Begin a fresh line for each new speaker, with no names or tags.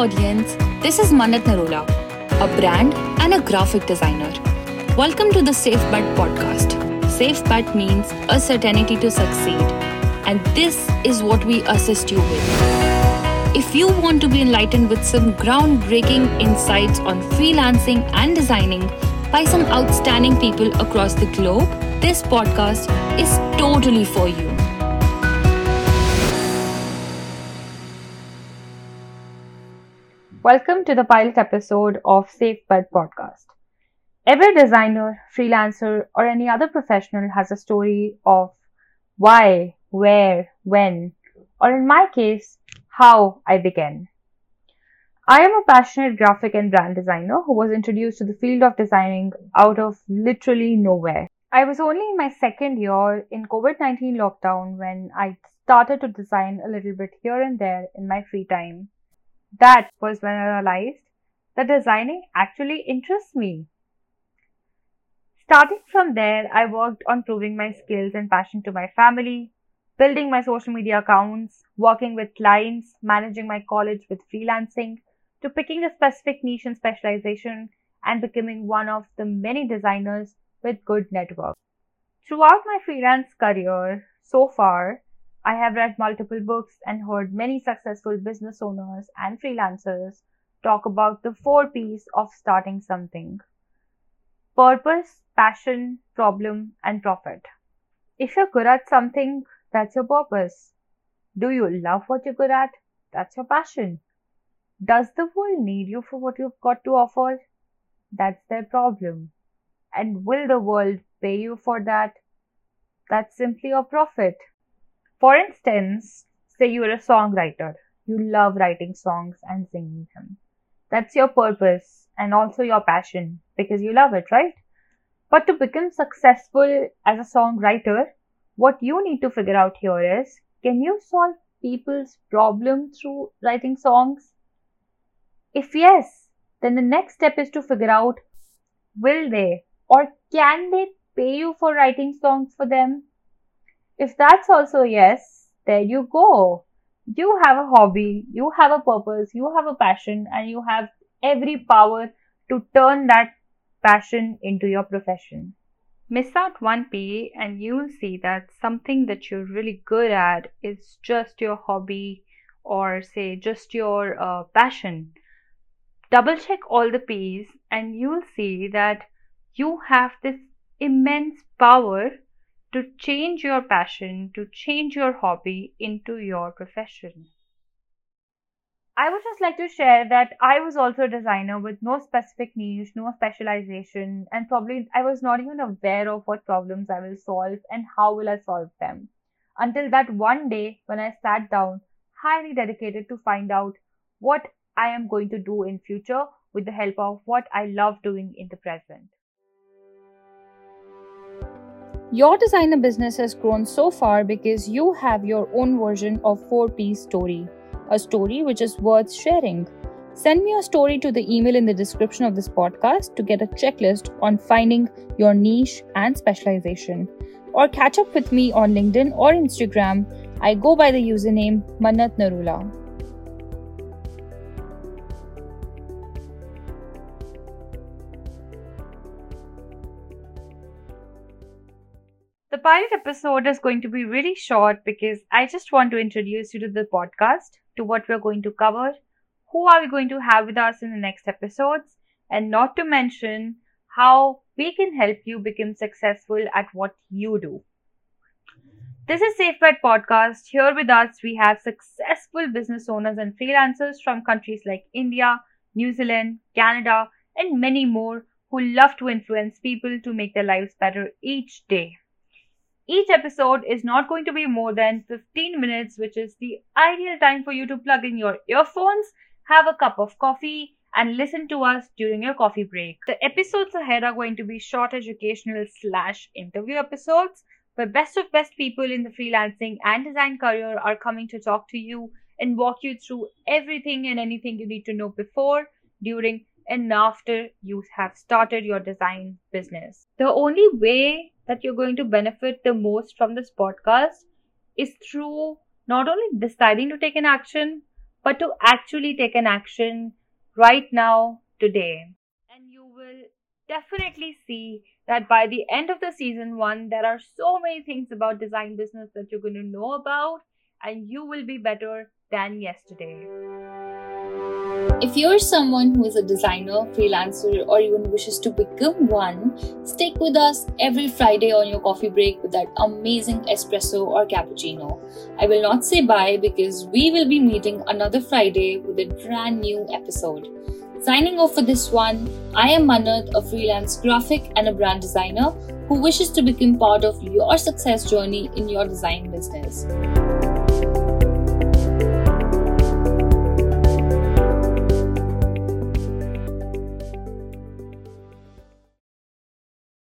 audience, this is Mannat Narula, a brand and a graphic designer. Welcome to the Safe Bet podcast. Safe Bet means a certainty to succeed, and this is what we assist you with. If you want to be enlightened with some groundbreaking insights on freelancing and designing by some outstanding people across the globe, this podcast is totally for you.
Welcome to the pilot episode of Safe Bet podcast. Every designer, freelancer, or any other professional has a story of why, where, when, or in my case, how I began. I am a passionate graphic and brand designer who was introduced to the field of designing out of literally nowhere. I was only in my second year in COVID 19 lockdown when I started to design a little bit here and there in my free time that was when I realized that designing actually interests me. Starting from there, I worked on proving my skills and passion to my family, building my social media accounts, working with clients, managing my college with freelancing, to picking a specific niche and specialization and becoming one of the many designers with good network. Throughout my freelance career so far, I have read multiple books and heard many successful business owners and freelancers talk about the four P's of starting something purpose, passion, problem, and profit. If you're good at something, that's your purpose. Do you love what you're good at? That's your passion. Does the world need you for what you've got to offer? That's their problem. And will the world pay you for that? That's simply your profit. For instance, say you're a songwriter. You love writing songs and singing them. That's your purpose and also your passion because you love it, right? But to become successful as a songwriter, what you need to figure out here is can you solve people's problem through writing songs? If yes, then the next step is to figure out will they or can they pay you for writing songs for them? If that's also yes, there you go. You have a hobby, you have a purpose, you have a passion, and you have every power to turn that passion into your profession. Miss out one P and you'll see that something that you're really good at is just your hobby or say just your uh, passion. Double check all the P's and you'll see that you have this immense power to change your passion, to change your hobby into your profession. I would just like to share that I was also a designer with no specific niche, no specialization, and probably I was not even aware of what problems I will solve and how will I solve them. Until that one day when I sat down, highly dedicated to find out what I am going to do in future with the help of what I love doing in the present.
Your designer business has grown so far because you have your own version of 4P story, a story which is worth sharing. Send me your story to the email in the description of this podcast to get a checklist on finding your niche and specialization. Or catch up with me on LinkedIn or Instagram. I go by the username Mannat Narula.
The pilot episode is going to be really short because I just want to introduce you to the podcast, to what we're going to cover, who are we going to have with us in the next episodes, and not to mention how we can help you become successful at what you do. This is SafeBet Podcast. Here with us, we have successful business owners and freelancers from countries like India, New Zealand, Canada, and many more who love to influence people to make their lives better each day. Each episode is not going to be more than 15 minutes, which is the ideal time for you to plug in your earphones, have a cup of coffee, and listen to us during your coffee break. The episodes ahead are going to be short educational slash interview episodes where best of best people in the freelancing and design career are coming to talk to you and walk you through everything and anything you need to know before, during, and after you have started your design business. The only way that you're going to benefit the most from this podcast is through not only deciding to take an action, but to actually take an action right now, today. And you will definitely see that by the end of the season one, there are so many things about design business that you're going to know about, and you will be better than yesterday.
If you're someone who is a designer, freelancer, or even wishes to become one, stick with us every Friday on your coffee break with that amazing espresso or cappuccino. I will not say bye because we will be meeting another Friday with a brand new episode. Signing off for this one, I am Mannat, a freelance graphic and a brand designer who wishes to become part of your success journey in your design business.